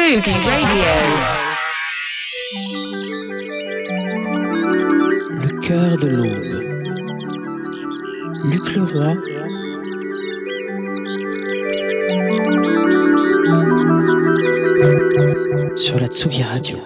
Radio. Le cœur de l'aube. Luc Leroy. Sur la Tsugi Radio.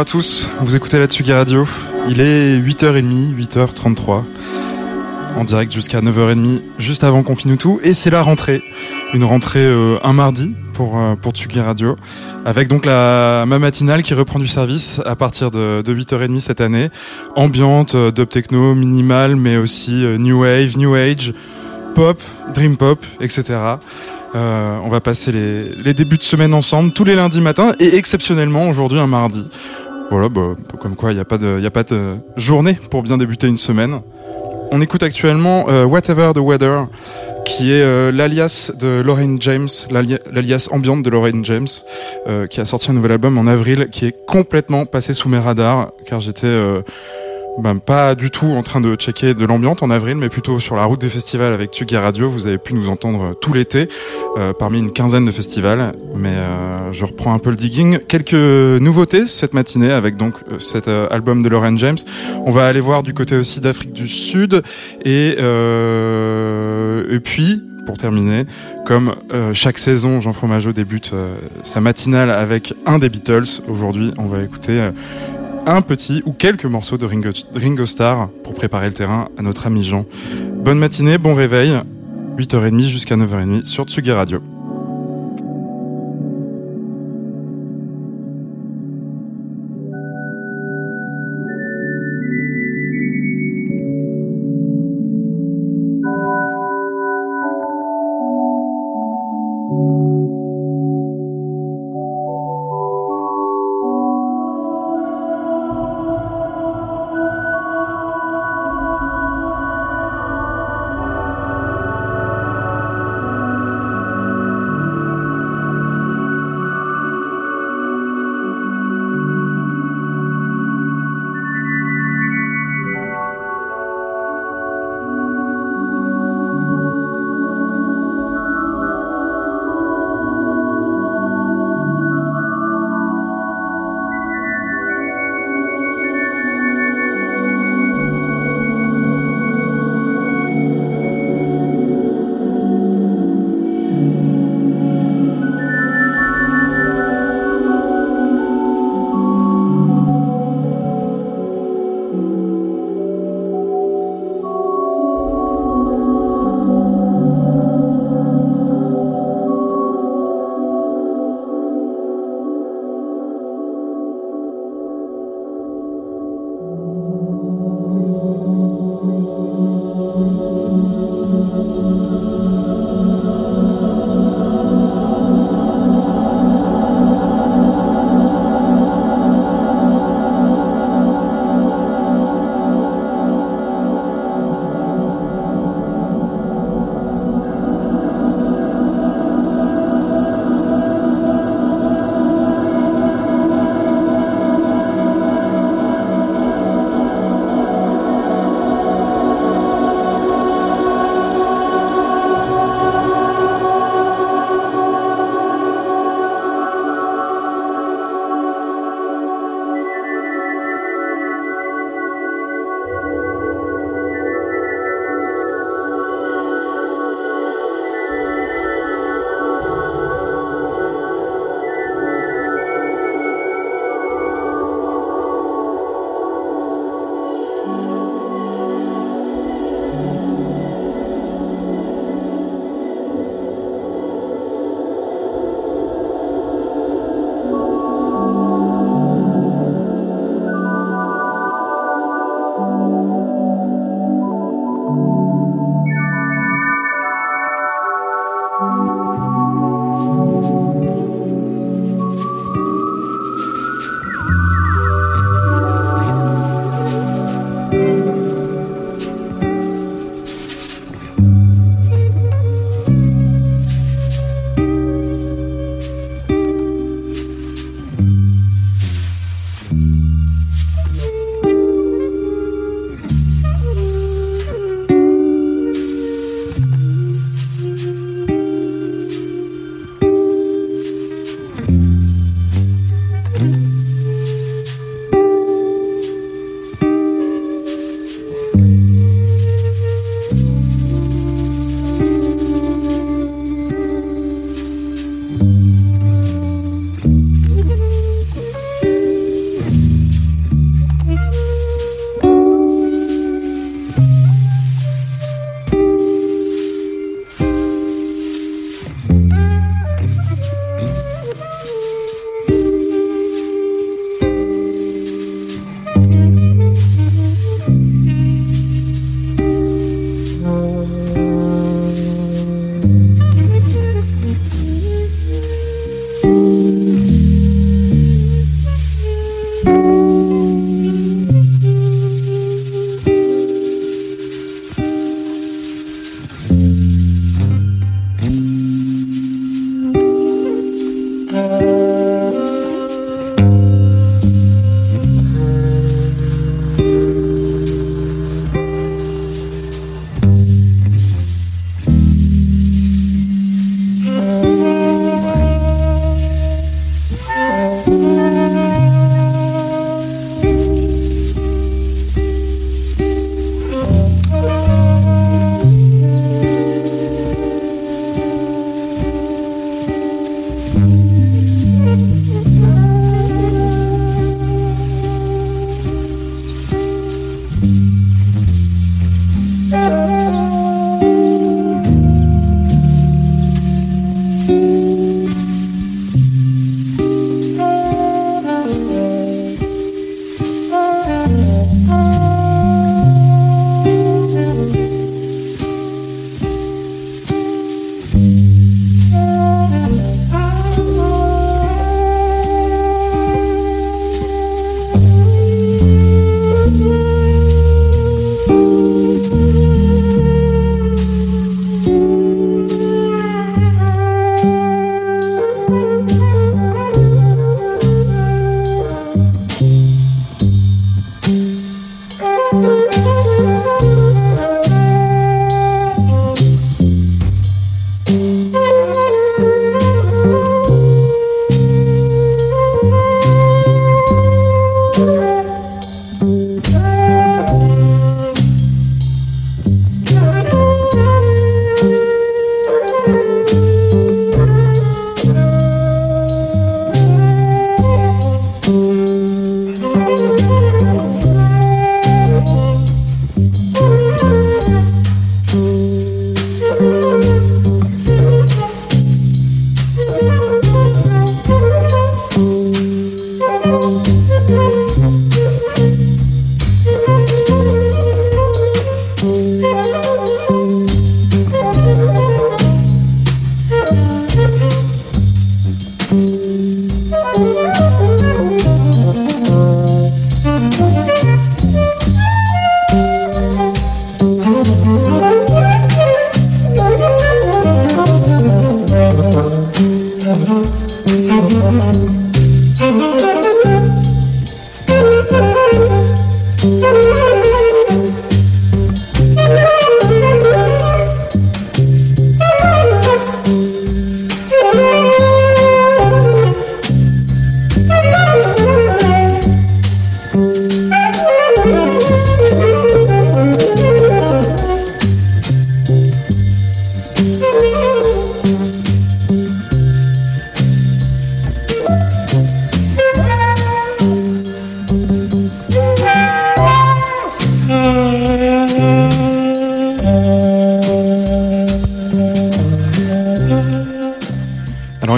À tous, vous écoutez la Tsugi Radio. Il est 8h30, 8h33, en direct jusqu'à 9h30, juste avant qu'on finisse tout. Et c'est la rentrée, une rentrée euh, un mardi pour, euh, pour Tsugi Radio, avec donc la ma matinale qui reprend du service à partir de, de 8h30 cette année. Ambiante, euh, dub techno, minimal, mais aussi euh, new wave, new age, pop, dream pop, etc. On va passer les, les débuts de semaine ensemble tous les lundis matins et exceptionnellement aujourd'hui un mardi. Voilà, bah, comme quoi il n'y a pas de, a pas de journée pour bien débuter une semaine. On écoute actuellement euh, Whatever the Weather, qui est euh, l'alias de Lorraine James, l'ali- l'alias ambiante de Lorraine James, euh, qui a sorti un nouvel album en avril, qui est complètement passé sous mes radars, car j'étais ben, pas du tout en train de checker de l'ambiance en avril, mais plutôt sur la route des festivals avec Tsugi Radio. Vous avez pu nous entendre euh, tout l'été, euh, parmi une quinzaine de festivals. Mais euh, je reprends un peu le digging. Quelques nouveautés cette matinée avec donc euh, cet euh, album de Lauren James. On va aller voir du côté aussi d'Afrique du Sud et et puis pour terminer, comme chaque saison, Jean Fromageau débute sa matinale avec un des Beatles. Aujourd'hui, on va écouter un petit ou quelques morceaux de Ringo, Ringo Starr pour préparer le terrain à notre ami Jean. Bonne matinée, bon réveil, 8h30 jusqu'à 9h30 sur Tsugi Radio.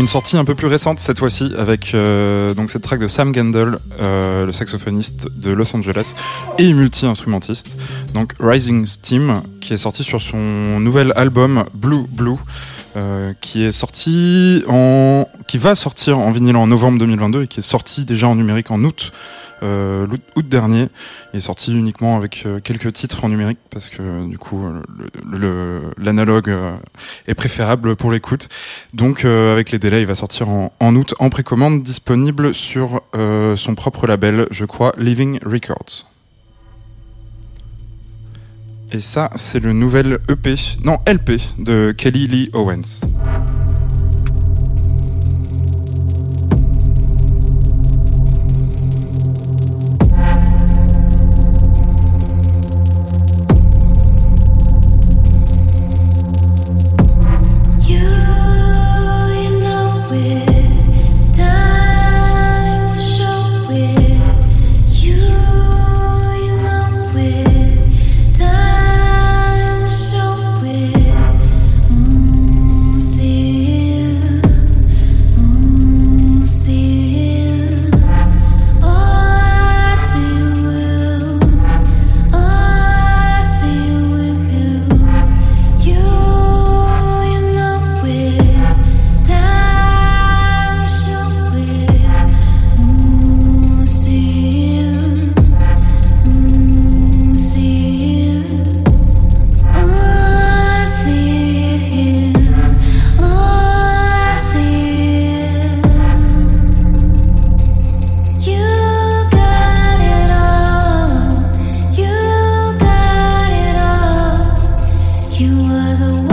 Une sortie un peu plus récente cette fois-ci avec euh, cette track de Sam Gendel, euh, le saxophoniste de Los Angeles et multi-instrumentiste. Donc Rising Steam qui est sorti sur son nouvel album Blue Blue. Euh, qui est sorti en, qui va sortir en vinyle en novembre 2022 et qui est sorti déjà en numérique en août, euh, août dernier. Il est sorti uniquement avec euh, quelques titres en numérique parce que du coup euh, le- le- l'analogue est préférable pour l'écoute. Donc euh, avec les délais, il va sortir en, en août en précommande, disponible sur son propre label, je crois, Living Records. Et ça, c'est le nouvel EP, non LP de Kelly Lee Owens. You are the one.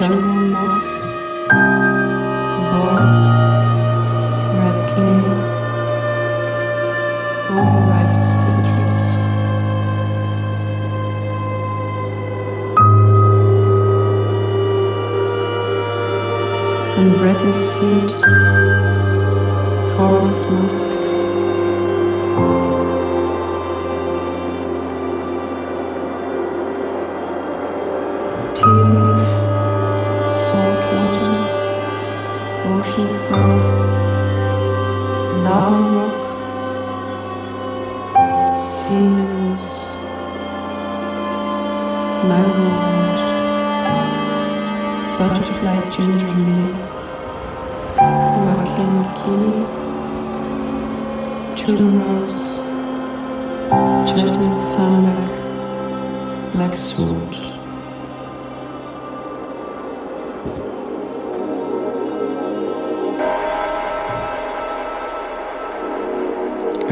Jungle moss, bog, red clay, overripe citrus. Ambretti seed, forest musks.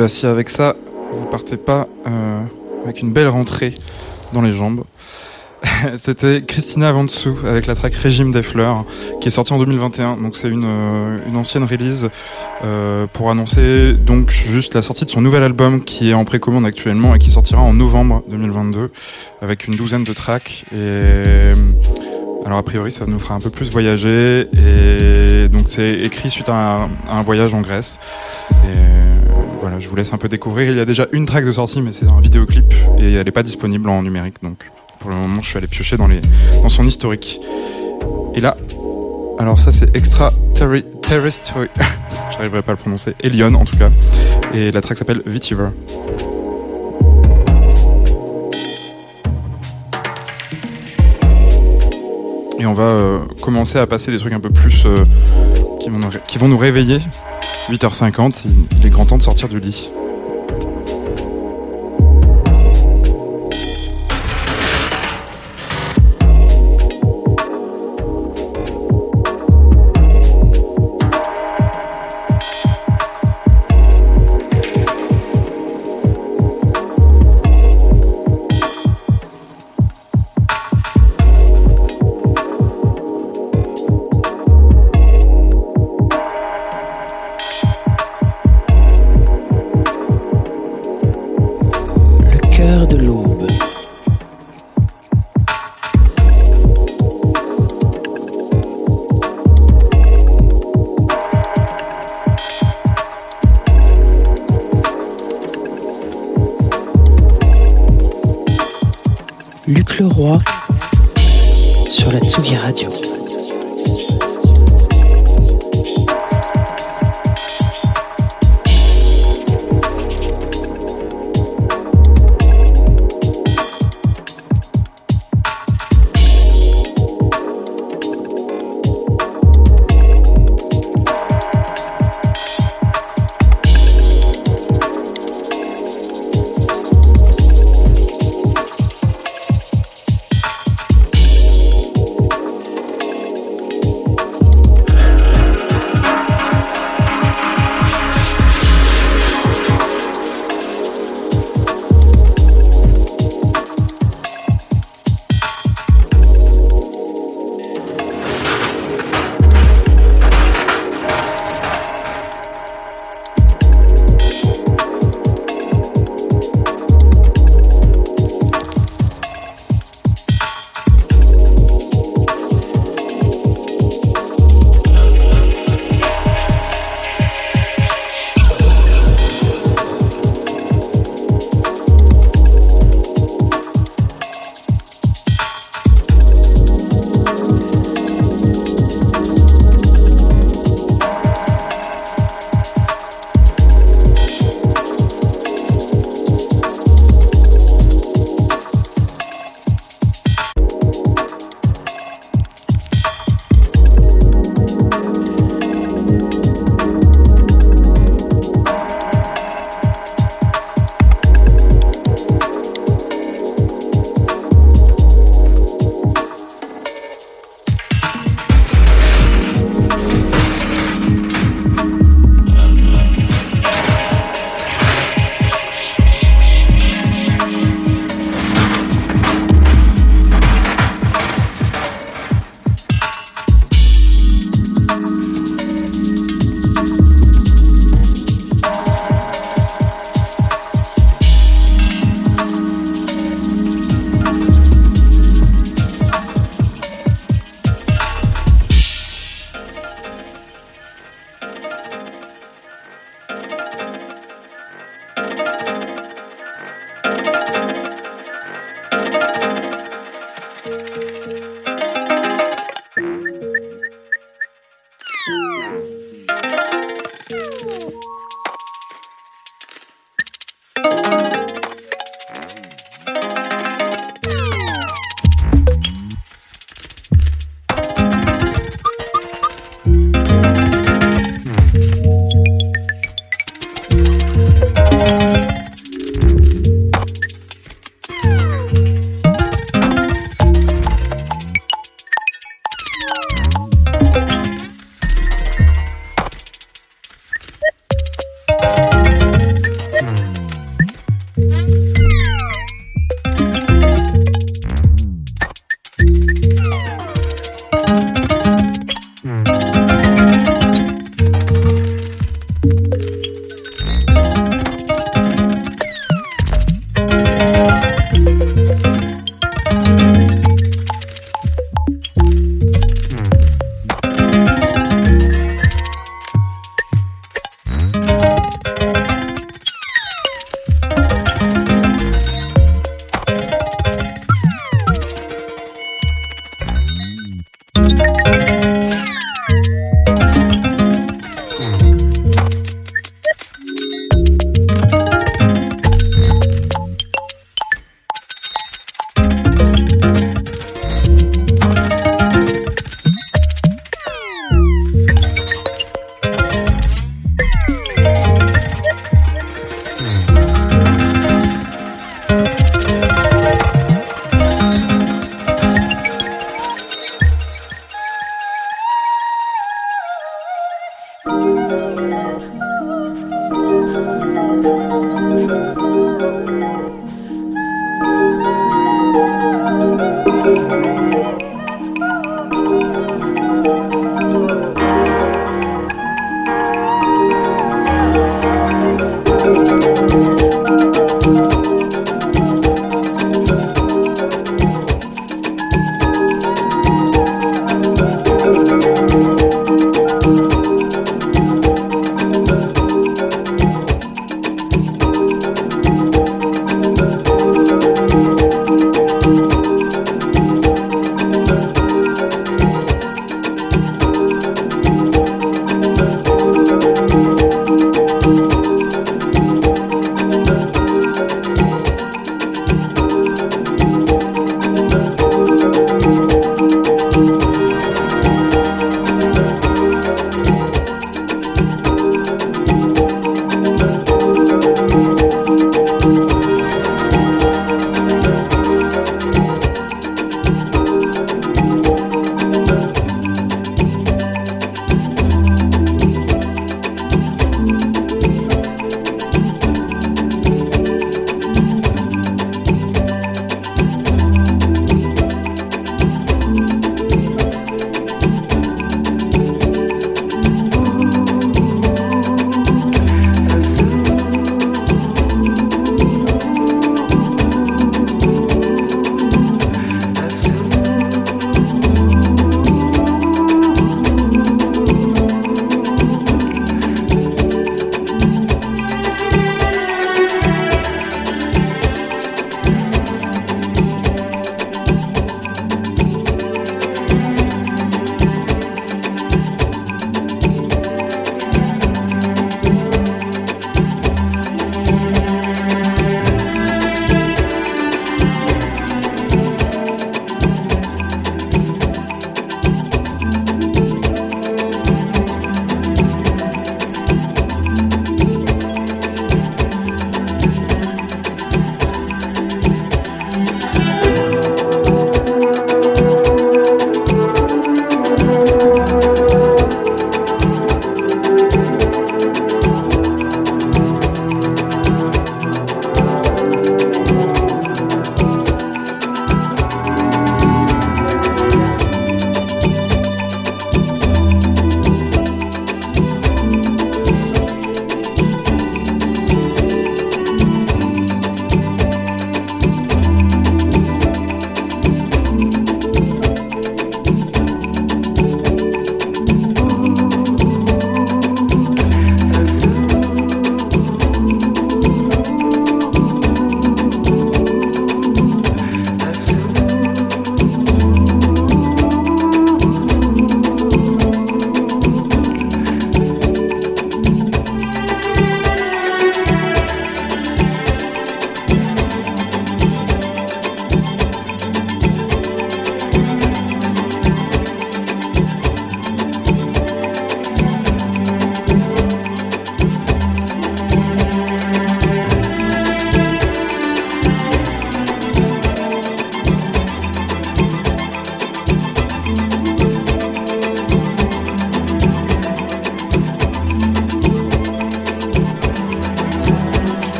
Bah si avec ça, vous partez pas euh, avec une belle rentrée dans les jambes. C'était Christina Avansou avec la track Régime des fleurs qui est sortie en 2021. Donc c'est une, euh, une ancienne release euh, pour annoncer donc juste la sortie de son nouvel album qui est en précommande actuellement et qui sortira en novembre 2022 avec une douzaine de tracks et alors a priori ça nous fera un peu plus voyager et donc c'est écrit suite à un, voyage en Grèce je vous laisse un peu découvrir. Il y a déjà une track de sortie mais c'est un vidéoclip et elle n'est pas disponible en numérique. Donc pour le moment je suis allé piocher dans, son historique. Et là alors ça c'est extra terri j'arriverai pas à le prononcer. Elion en tout cas. Et la track s'appelle Vitiver et on va euh, commencer à passer des trucs un peu plus euh, qui vont nous réveiller 8h50 il, est grand temps de sortir du lit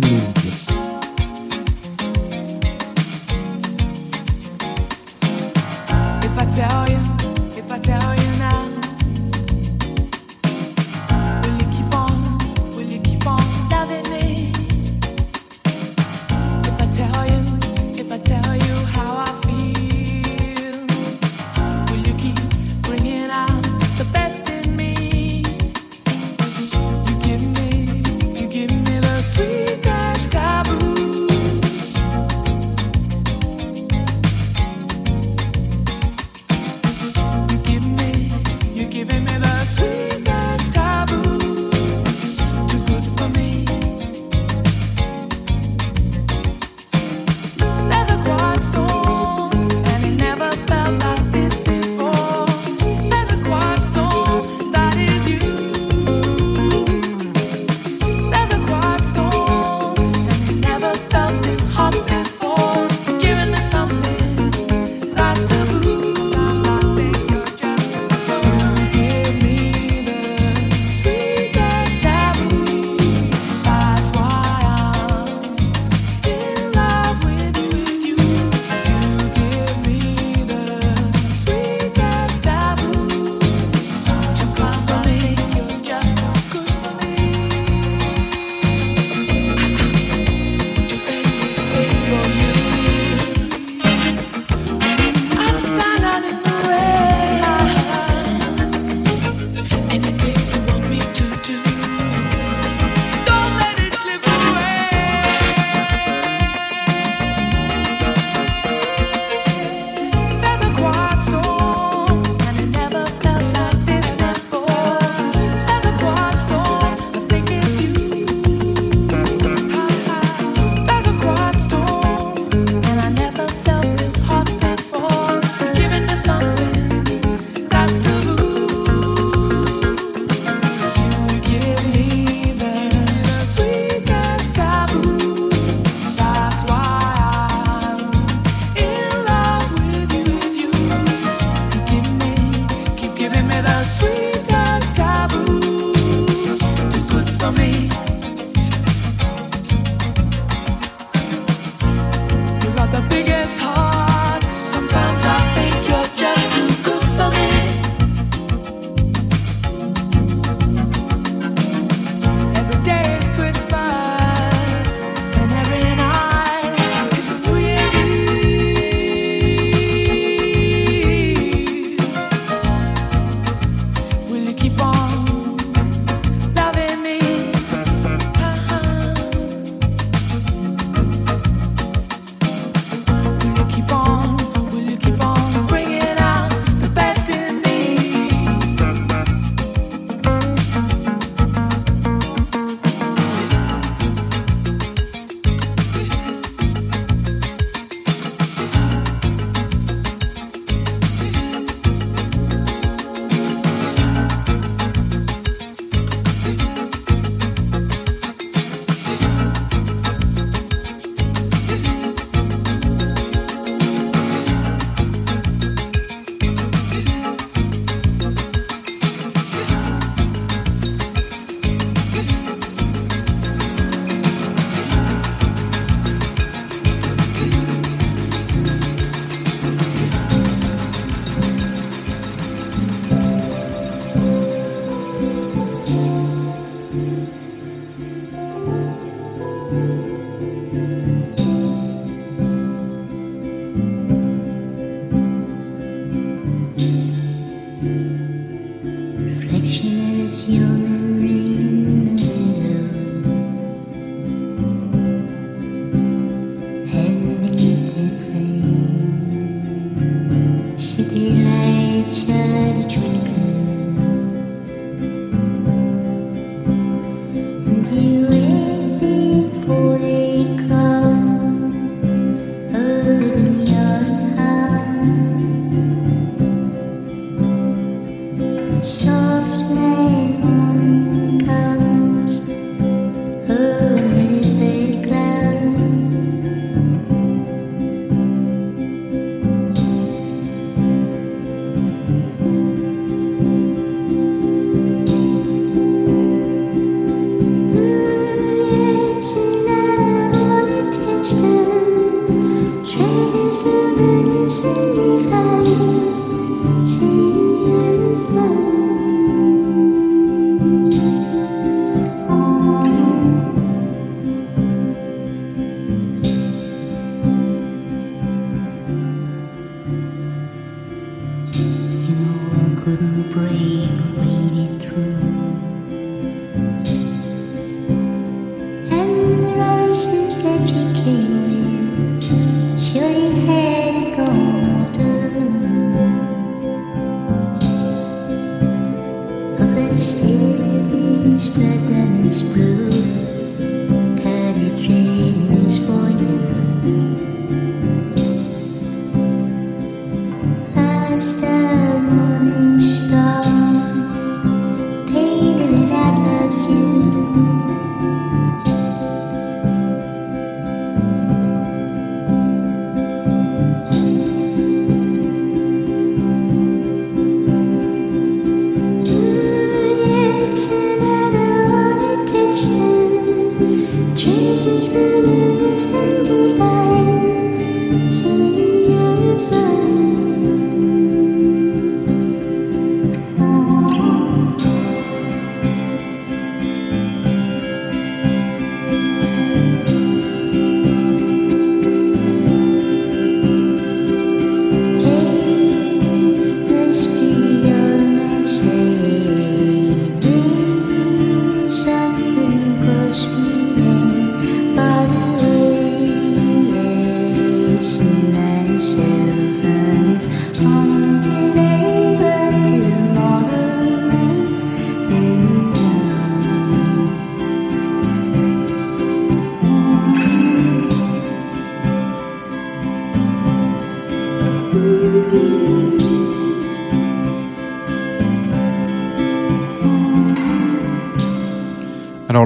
for me.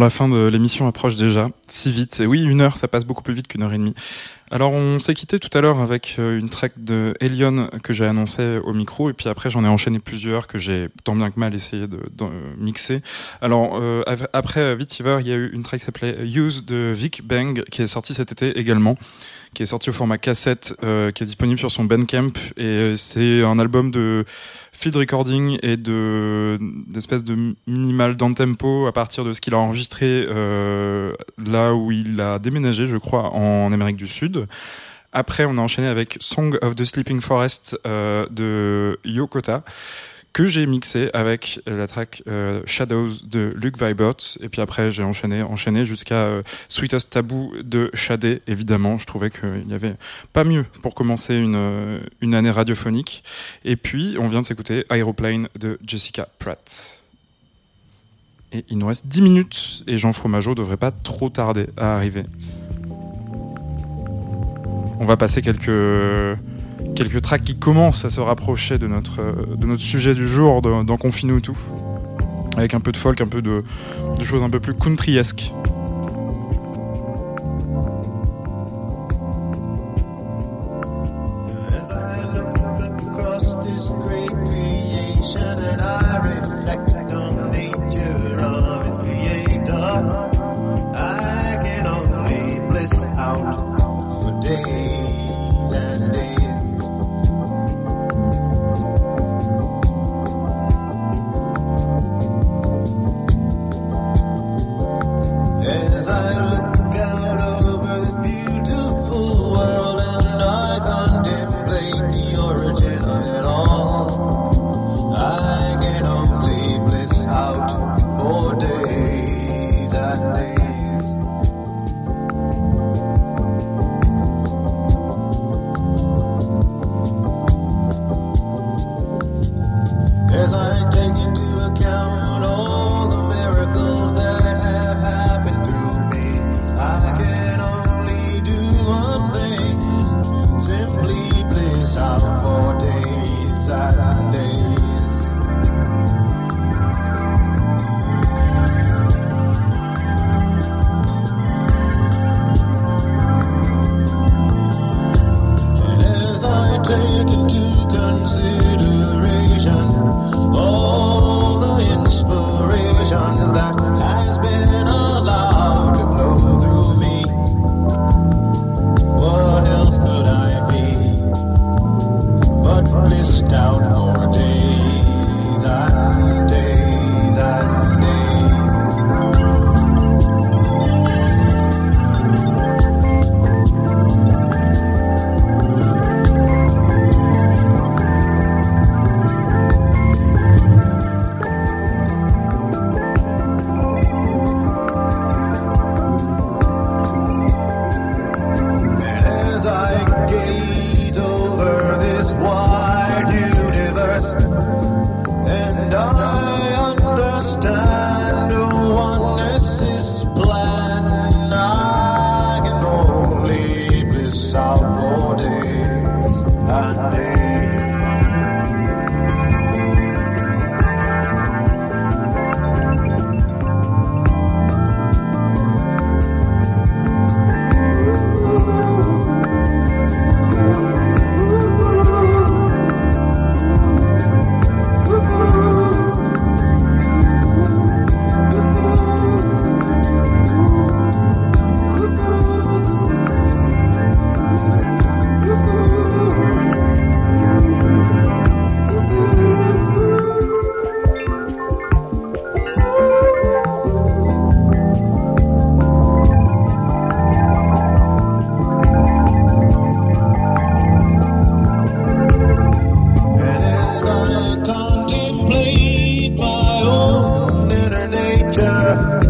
La fin de l'émission approche déjà, si vite. Et oui, une heure, ça passe beaucoup plus vite qu'une heure et demie. Alors on s'est quitté tout à l'heure avec euh, une track de Elion que j'ai annoncé au micro, et puis après j'en ai enchaîné plusieurs que j'ai tant bien que mal essayé de, de mixer. Alors euh, après Vitiver, il y a eu une track qui s'appelait Use de Vic Bang qui est sortie cet été également, qui est sortie au format cassette, euh, qui est disponible sur son Bandcamp, et c'est un album de field recording et de d'espèces de minimal dans tempo à partir de ce qu'il a enregistré euh, là où il a déménagé, je crois, en Amérique du Sud. Après, on a enchaîné avec Song of the Sleeping Forest euh, de Yokota que j'ai mixé avec la track euh, Shadows de Luke Vibert. Et puis après j'ai enchaîné enchaîné jusqu'à euh, Sweetest Taboo de Shadé évidemment je trouvais qu'il n'y avait pas mieux pour commencer une, euh, une année radiophonique. Et puis on vient de s'écouter Aeroplane de Jessica Pratt. Et il nous reste 10 minutes. Et Jean Fromageau devrait pas trop tarder à arriver. On va passer quelques quelques tracks qui commencent à se rapprocher de notre, euh, de notre sujet du jour dans, dans Confine ou tout. Avec un peu de folk, un peu de, de choses un peu plus countryesques. yeah.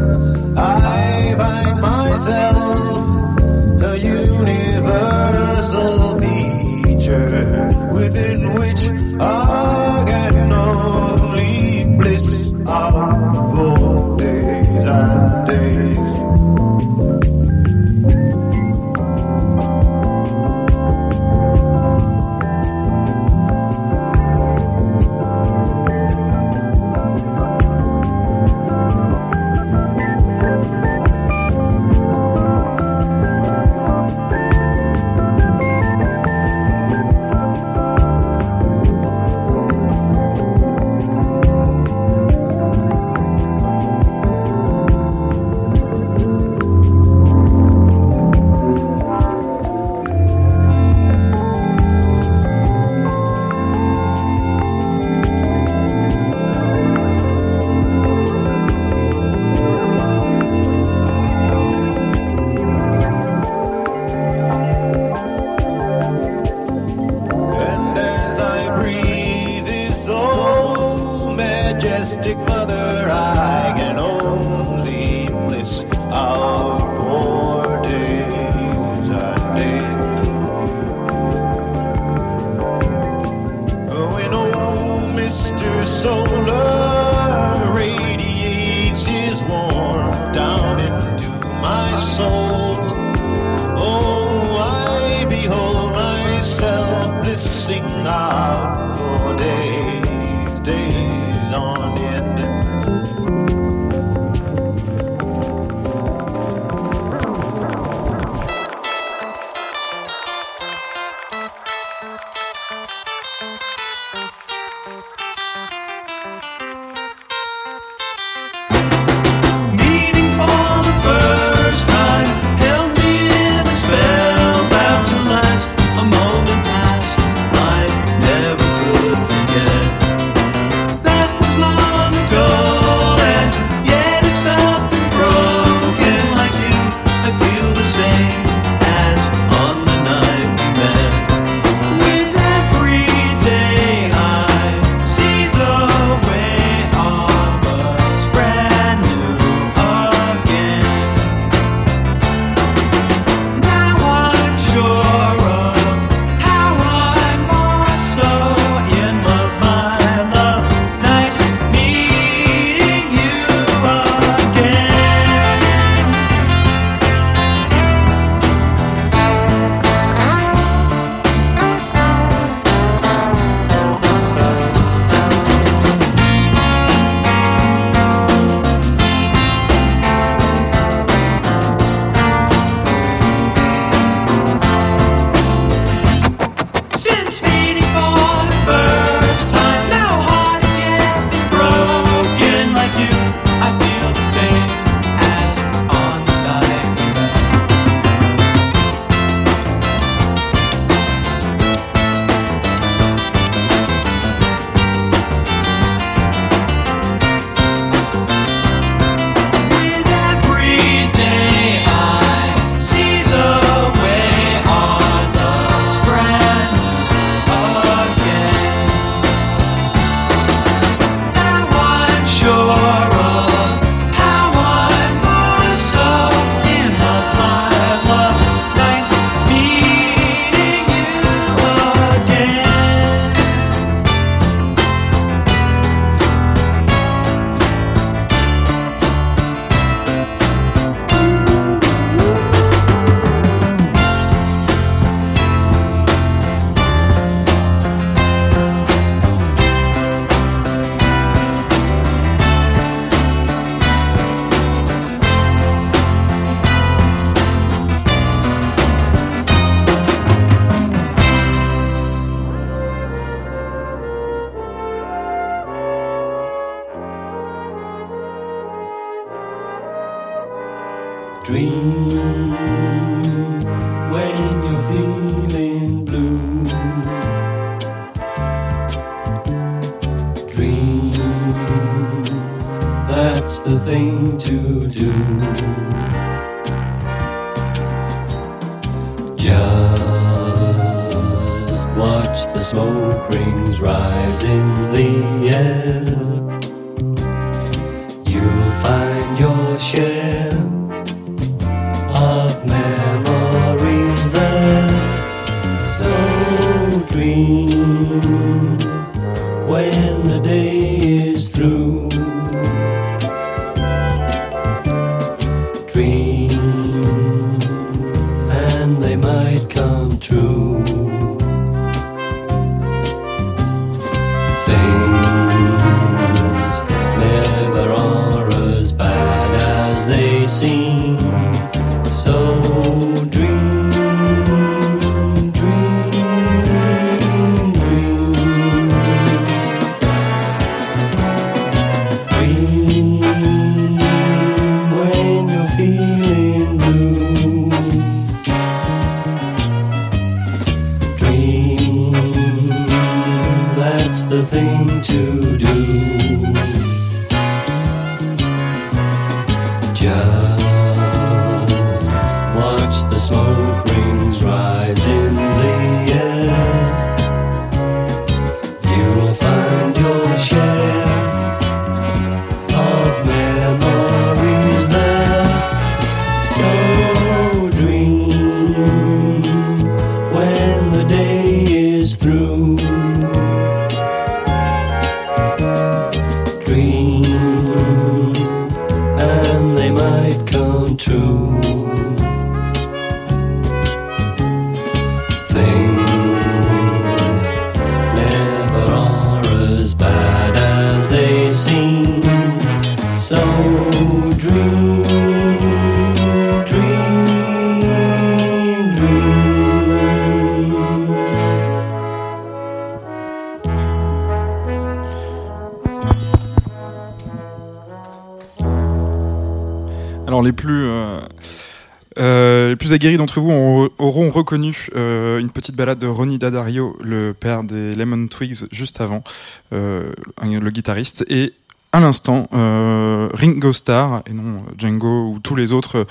Plus aguerris d'entre vous ont- auront reconnu euh, une petite balade de Ronnie Dadario, le père des Lemon Twigs, juste avant, euh, le guitariste, et à l'instant euh, Ringo Starr et non Django ou tous les autres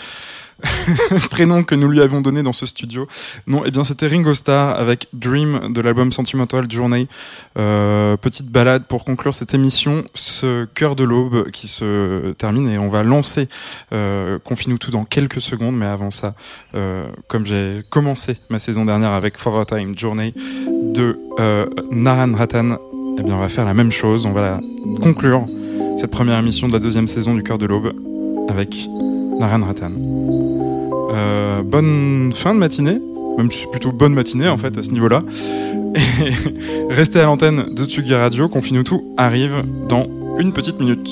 prénoms que nous lui avions donnés dans ce studio. Non, eh bien c'était Ringo Starr avec Dream de l'album Sentimental Journey. Euh, petite balade pour conclure cette émission, ce cœur de l'aube qui se termine et on va lancer euh, Confine-nous tout dans quelques secondes, mais avant ça, euh, comme j'ai commencé ma saison dernière avec For a Time Journey de euh, Naran Ratan, eh bien on va faire la même chose, on va conclure cette première émission de la deuxième saison du cœur de l'aube avec Naran Ratan. Euh, bonne fin de matinée, même si c'est plutôt bonne matinée en fait à ce niveau-là. Et restez à l'antenne de Tsugi Radio, Confine-nous tout arrive dans une petite minute.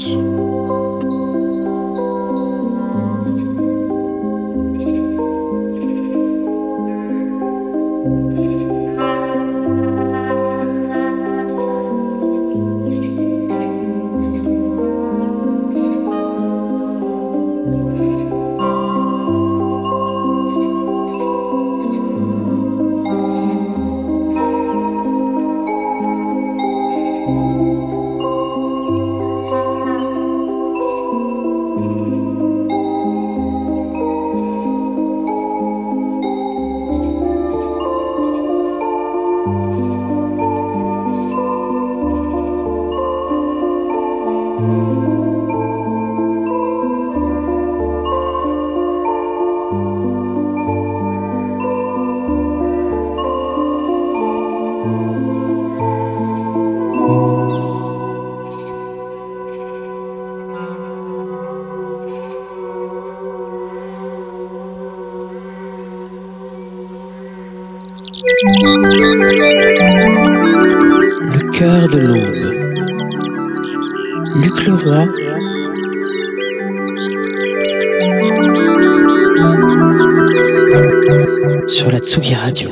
Tsugi Radio.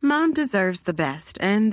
Mom deserves the best, and